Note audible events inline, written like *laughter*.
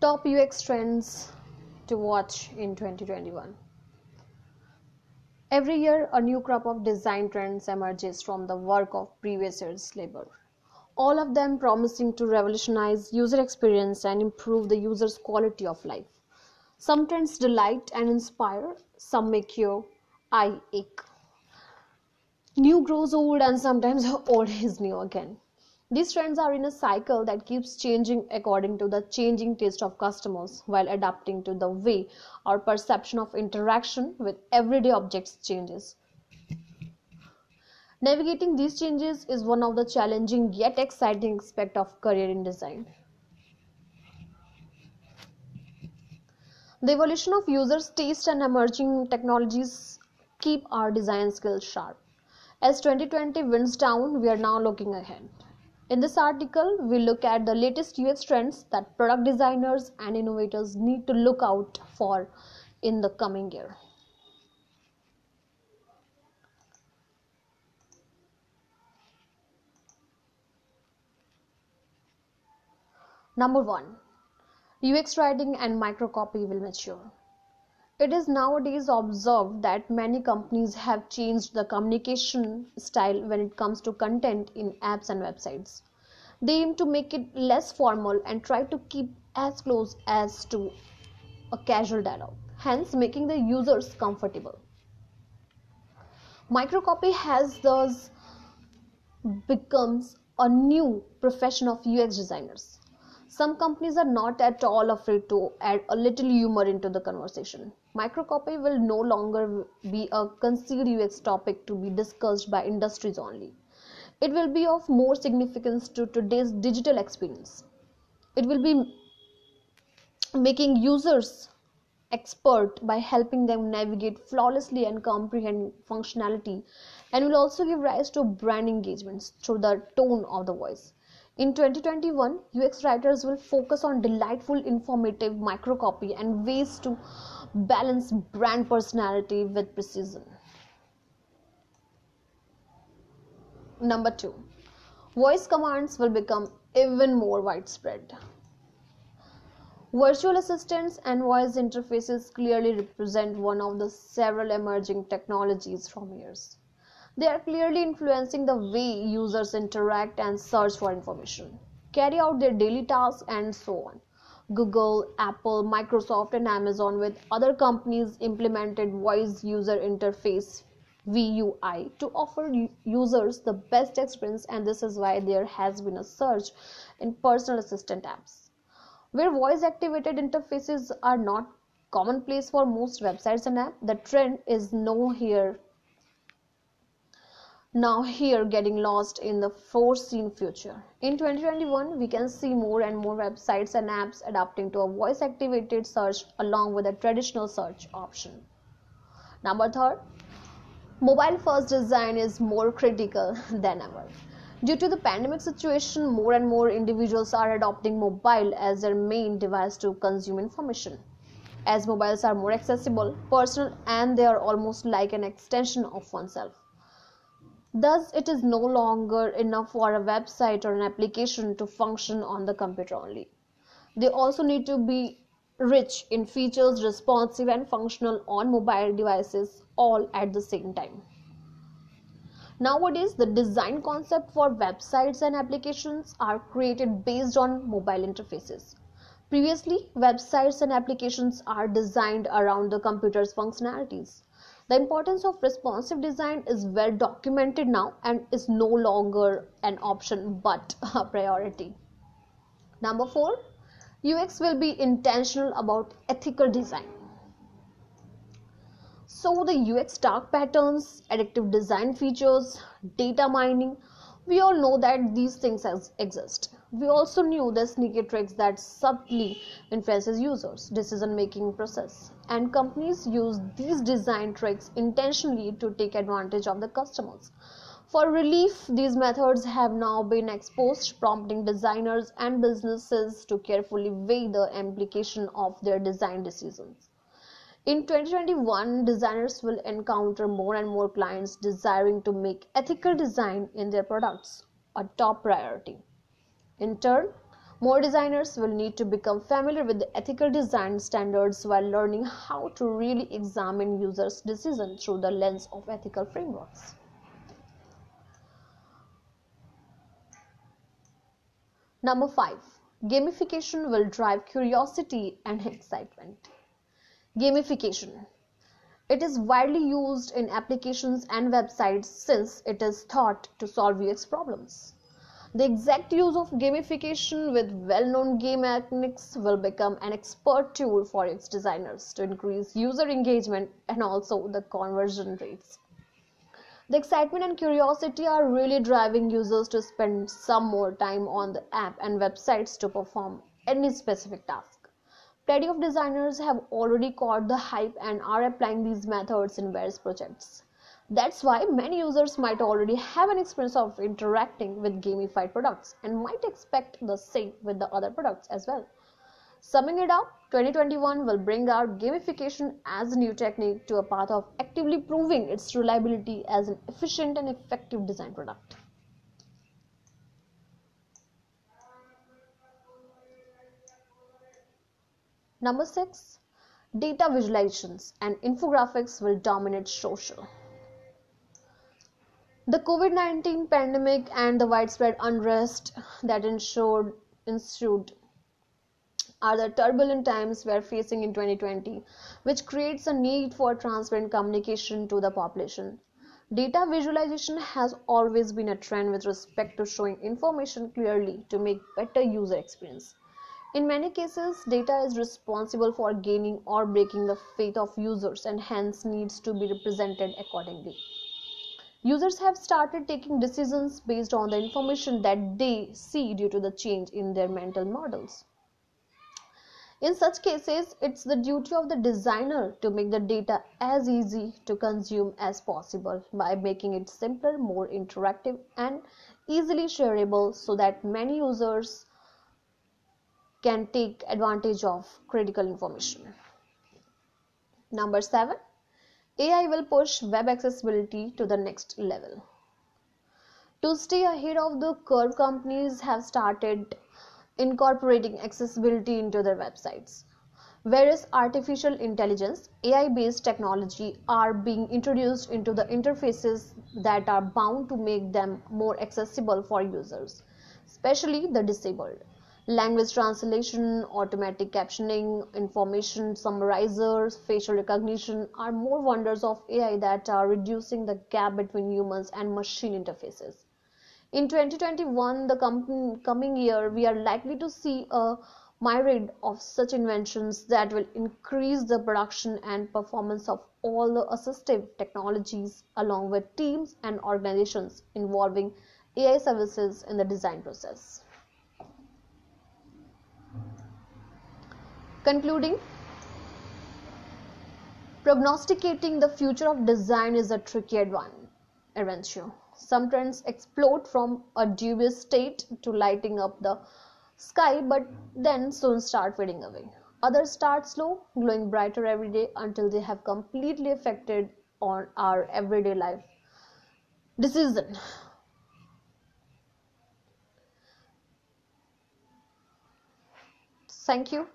Top UX trends to watch in 2021. Every year, a new crop of design trends emerges from the work of previous year's labor. All of them promising to revolutionize user experience and improve the user's quality of life. Some trends delight and inspire, some make your eye ache. New grows old, and sometimes old is new again. These trends are in a cycle that keeps changing according to the changing taste of customers while adapting to the way our perception of interaction with everyday objects changes. Navigating these changes is one of the challenging yet exciting aspects of career in design. The evolution of users' taste and emerging technologies keep our design skills sharp. As 2020 winds down, we are now looking ahead. In this article, we look at the latest UX trends that product designers and innovators need to look out for in the coming year. Number 1 UX writing and microcopy will mature. It is nowadays observed that many companies have changed the communication style when it comes to content in apps and websites. They aim to make it less formal and try to keep as close as to a casual dialogue, hence making the users comfortable. Microcopy has thus becomes a new profession of UX designers. Some companies are not at all afraid to add a little humor into the conversation. Microcopy will no longer be a concealed UX topic to be discussed by industries only. It will be of more significance to today's digital experience. It will be making users expert by helping them navigate flawlessly and comprehend functionality and will also give rise to brand engagements through the tone of the voice in 2021, UX writers will focus on delightful, informative microcopy and ways to balance brand personality with precision. Number two, voice commands will become even more widespread. Virtual assistants and voice interfaces clearly represent one of the several emerging technologies from years. They are clearly influencing the way users interact and search for information, carry out their daily tasks, and so on. Google, Apple, Microsoft, and Amazon, with other companies, implemented voice user interface VUI to offer users the best experience, and this is why there has been a surge in personal assistant apps. Where voice activated interfaces are not commonplace for most websites and apps, the trend is no here now here getting lost in the foreseen future. In 2021, we can see more and more websites and apps adapting to a voice activated search along with a traditional search option. Number third, mobile first design is more critical *laughs* than ever. Due to the pandemic situation, more and more individuals are adopting mobile as their main device to consume information. As mobiles are more accessible, personal, and they are almost like an extension of oneself Thus, it is no longer enough for a website or an application to function on the computer only. They also need to be rich in features, responsive and functional on mobile devices all at the same time. Nowadays, the design concept for websites and applications are created based on mobile interfaces. Previously, websites and applications are designed around the computer's functionalities. The importance of responsive design is well documented now and is no longer an option but *laughs* a priority. Number four, UX will be intentional about ethical design. So, the UX dark patterns, addictive design features, data mining, we all know that these things exist. We also knew the sneaky tricks that subtly influences users' decision-making process. And companies use these design tricks intentionally to take advantage of the customers. For relief, these methods have now been exposed, prompting designers and businesses to carefully weigh the implication of their design decisions. In 2021, designers will encounter more and more clients desiring to make ethical design in their products a top priority. In turn, more designers will need to become familiar with the ethical design standards while learning how to really examine users' decisions through the lens of ethical frameworks. Number 5. Gamification will drive curiosity and excitement. Gamification. It is widely used in applications and websites since it is thought to solve UX problems. The exact use of gamification with well-known game mechanics will become an expert tool for UX designers to increase user engagement and also the conversion rates. The excitement and curiosity are really driving users to spend some more time on the app and websites to perform any specific task. Plenty of designers have already caught the hype and are applying these methods in various projects. That's why many users might already have an experience of interacting with gamified products and might expect the same with the other products as well. Summing it up, 2021 will bring out gamification as a new technique to a path of actively proving its reliability as an efficient and effective design product. Number six, data visualizations and infographics will dominate social. The COVID 19 pandemic and the widespread unrest that ensued, are the turbulent times we are facing in 2020, which creates a need for transparent communication to the population. Data visualization has always been a trend with respect to showing information clearly to make better user experience. In many cases, data is responsible for gaining or breaking the faith of users and hence needs to be represented accordingly. Users have started taking decisions based on the information that they see due to the change in their mental models. In such cases, it's the duty of the designer to make the data as easy to consume as possible by making it simpler, more interactive, and easily shareable so that many users can take advantage of critical information. Number seven, AI will push web accessibility to the next level. To stay ahead of the curve, companies have started incorporating accessibility into their websites. Various artificial intelligence, AI based technology are being introduced into the interfaces that are bound to make them more accessible for users, especially the disabled language translation, automatic captioning, information summarizers, facial recognition are more wonders of AI that are reducing the gap between humans and machine interfaces. In 2021, the com- coming year, we are likely to see a myriad of such inventions that will increase the production and performance of all the assistive technologies along with teams and organizations involving AI services in the design process. Concluding, prognosticating the future of design is a tricky one. adventure. Some trends explode from a dubious state to lighting up the sky, but then soon start fading away. Others start slow, glowing brighter every day until they have completely affected on our everyday life decision. Thank you.